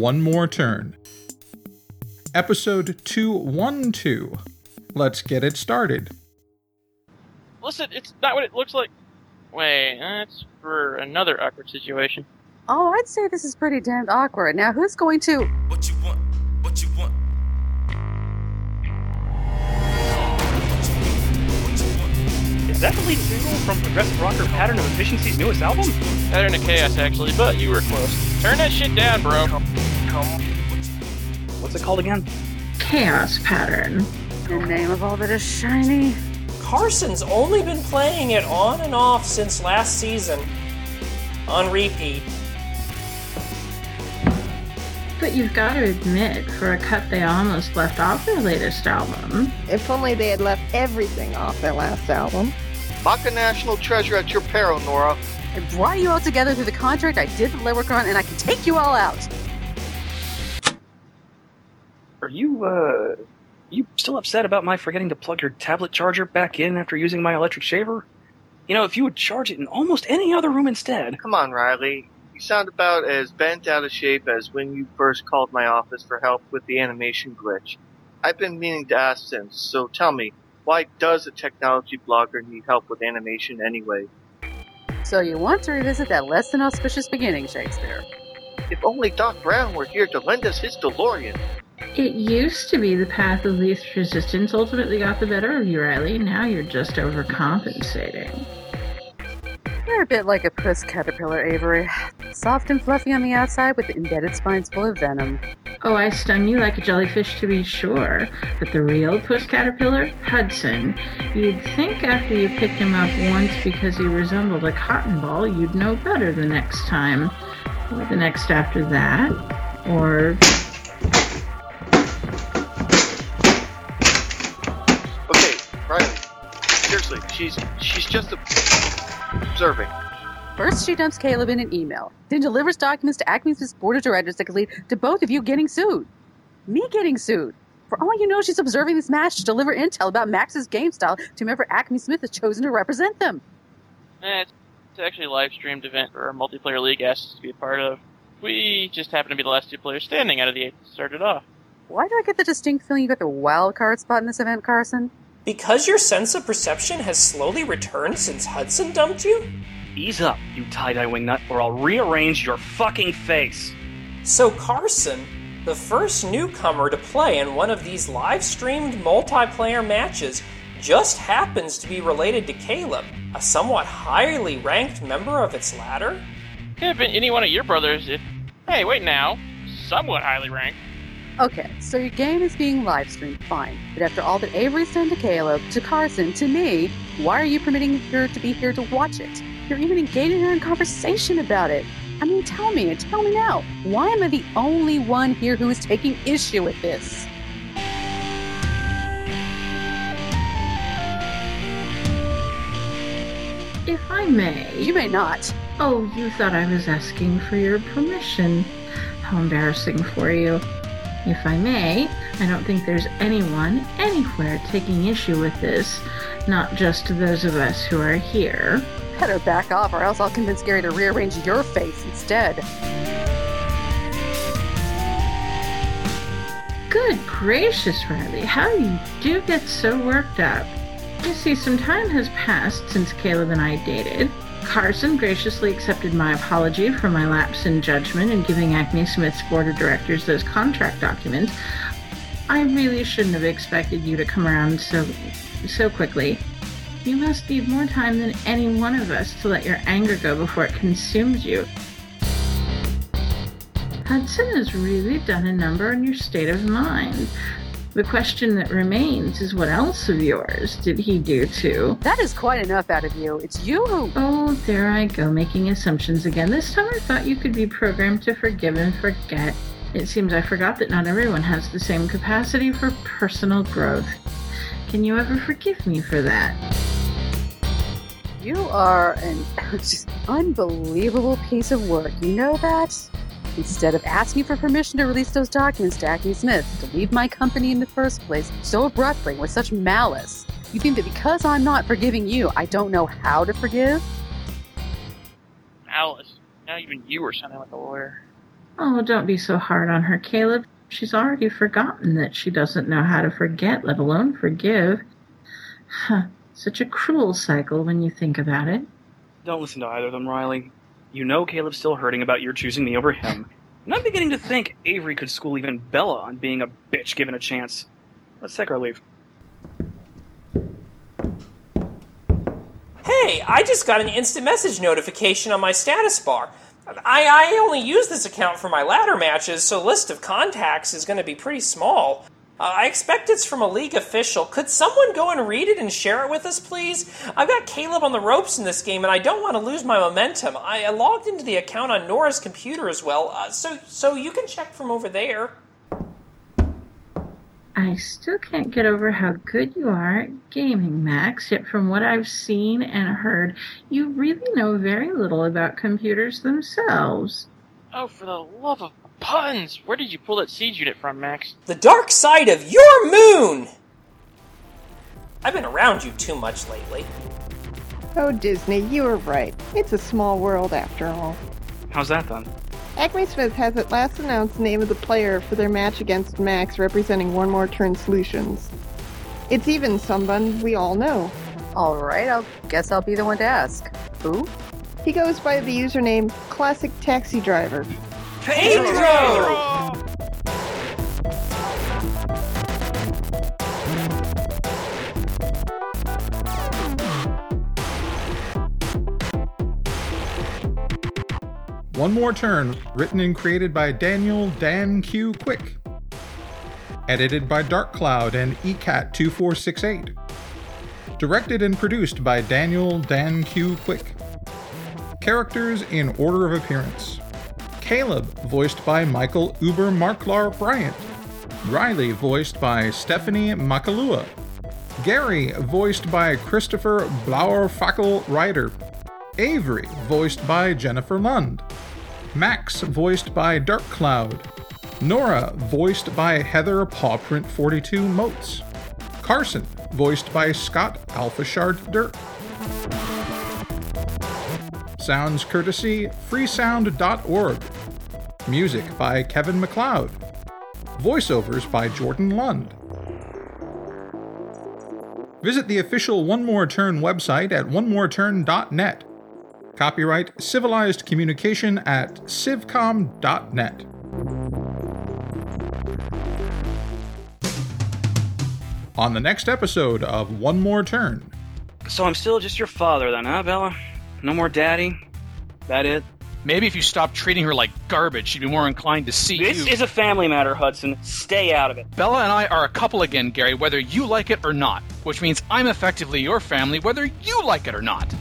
one more turn. Episode 212. Let's get it started. Listen, it's not what it looks like. Wait, that's for another awkward situation. Oh, I'd say this is pretty damned awkward. Now, who's going to. What you want? What you want? Is that the lead single from progressive rocker Pattern of Efficiency's newest album? Pattern of chaos, actually, but you were close. Turn that shit down, bro. What's it called again? Chaos pattern. The name of all that is shiny. Carson's only been playing it on and off since last season. On repeat. But you've got to admit, for a cut they almost left off their latest album. If only they had left everything off their last album. Mock a national treasure at your peril, Nora. I brought you all together through the contract I did with Leprechaun, and I can take you all out. Are you, uh, you still upset about my forgetting to plug your tablet charger back in after using my electric shaver? You know, if you would charge it in almost any other room instead. Come on, Riley. You sound about as bent out of shape as when you first called my office for help with the animation glitch. I've been meaning to ask since, so tell me, why does a technology blogger need help with animation anyway? So you want to revisit that less than auspicious beginning, Shakespeare? If only Doc Brown were here to lend us his DeLorean. It used to be the path of least resistance ultimately got the better of you, Riley. Now you're just overcompensating. You're a bit like a puss caterpillar, Avery. Soft and fluffy on the outside with embedded spines full of venom. Oh, I stung you like a jellyfish to be sure. But the real puss caterpillar? Hudson. You'd think after you picked him up once because he resembled a cotton ball, you'd know better the next time. Or the next after that. Or she's she's just observing. First, she dumps Caleb in an email, then delivers documents to Acme's board of directors that could lead to both of you getting sued. Me getting sued. For all you know, she's observing this match to deliver intel about Max's game style to whoever Acme Smith has chosen to represent them. Eh, it's, it's actually a live streamed event for our multiplayer league asks us to be a part of. We just happen to be the last two players standing out of the eight that started off. Why do I get the distinct feeling you got the wild card spot in this event, Carson? Because your sense of perception has slowly returned since Hudson dumped you? Ease up, you tie-dye wingnut, or I'll rearrange your fucking face. So Carson, the first newcomer to play in one of these live streamed multiplayer matches, just happens to be related to Caleb, a somewhat highly ranked member of its ladder? Could have been any one of your brothers if. Hey, wait now. Somewhat highly ranked. Okay, so your game is being live streamed, fine. But after all that Avery's done to Caleb, to Carson, to me, why are you permitting her to be here to watch it? You're even engaging her in conversation about it. I mean, tell me, tell me now, why am I the only one here who is taking issue with this? if I may. You may not. Oh, you thought I was asking for your permission. How embarrassing for you. If I may, I don't think there's anyone, anywhere, taking issue with this. Not just those of us who are here. Better back off, or else I'll convince Gary to rearrange your face instead. Good gracious, Riley, how you do get so worked up. You see, some time has passed since Caleb and I dated. Carson graciously accepted my apology for my lapse in judgment in giving Acme Smith's board of directors those contract documents. I really shouldn't have expected you to come around so so quickly. You must need more time than any one of us to let your anger go before it consumes you. Hudson has really done a number on your state of mind. The question that remains is what else of yours did he do to? That is quite enough out of you. It's you who. Oh, there I go, making assumptions again. This time I thought you could be programmed to forgive and forget. It seems I forgot that not everyone has the same capacity for personal growth. Can you ever forgive me for that? You are an unbelievable piece of work. You know that? Instead of asking for permission to release those documents to Acme Smith to leave my company in the first place so abruptly with such malice, you think that because I'm not forgiving you, I don't know how to forgive? Alice. Now even you are sounding like a lawyer. Oh, don't be so hard on her, Caleb. She's already forgotten that she doesn't know how to forget, let alone forgive. Huh, such a cruel cycle when you think about it. Don't listen to either of them, Riley. You know Caleb's still hurting about your choosing me over him. And I'm beginning to think Avery could school even Bella on being a bitch given a chance. Let's take our leave. Hey, I just got an instant message notification on my status bar. I, I only use this account for my ladder matches, so list of contacts is going to be pretty small. Uh, I expect it's from a league official. Could someone go and read it and share it with us, please? I've got Caleb on the ropes in this game, and I don't want to lose my momentum. I, I logged into the account on Nora's computer as well, uh, so so you can check from over there. I still can't get over how good you are at gaming, Max, yet from what I've seen and heard, you really know very little about computers themselves. Oh, for the love of puns! Where did you pull that siege unit from, Max? The dark side of your moon! I've been around you too much lately. Oh, Disney, you were right. It's a small world after all. How's that then? Acme Smith has at last announced the name of the player for their match against Max representing One More Turn Solutions. It's even someone we all know. All right, I'll guess I'll be the one to ask. Who? He goes by the username Classic Taxi Driver. Pedro! One More Turn, written and created by Daniel Dan Q. Quick. Edited by Dark Cloud and E ECAT2468. Directed and produced by Daniel Dan Q. Quick. Characters in order of appearance Caleb, voiced by Michael Uber Marklar Bryant. Riley, voiced by Stephanie Makalua. Gary, voiced by Christopher Blauerfackel Ryder. Avery, voiced by Jennifer Lund. Max, voiced by Dark Cloud. Nora, voiced by Heather Pawprint42 Motes. Carson, voiced by Scott Alphashard Dirt. Sounds courtesy freesound.org. Music by Kevin MacLeod. Voiceovers by Jordan Lund. Visit the official One More Turn website at onemoreturn.net. Copyright Civilized Communication at civcom.net. On the next episode of One More Turn, So I'm still just your father then, huh, Bella? No more daddy? That it? Maybe if you stopped treating her like garbage, she'd be more inclined to see This you. is a family matter, Hudson. Stay out of it. Bella and I are a couple again, Gary, whether you like it or not, which means I'm effectively your family whether you like it or not.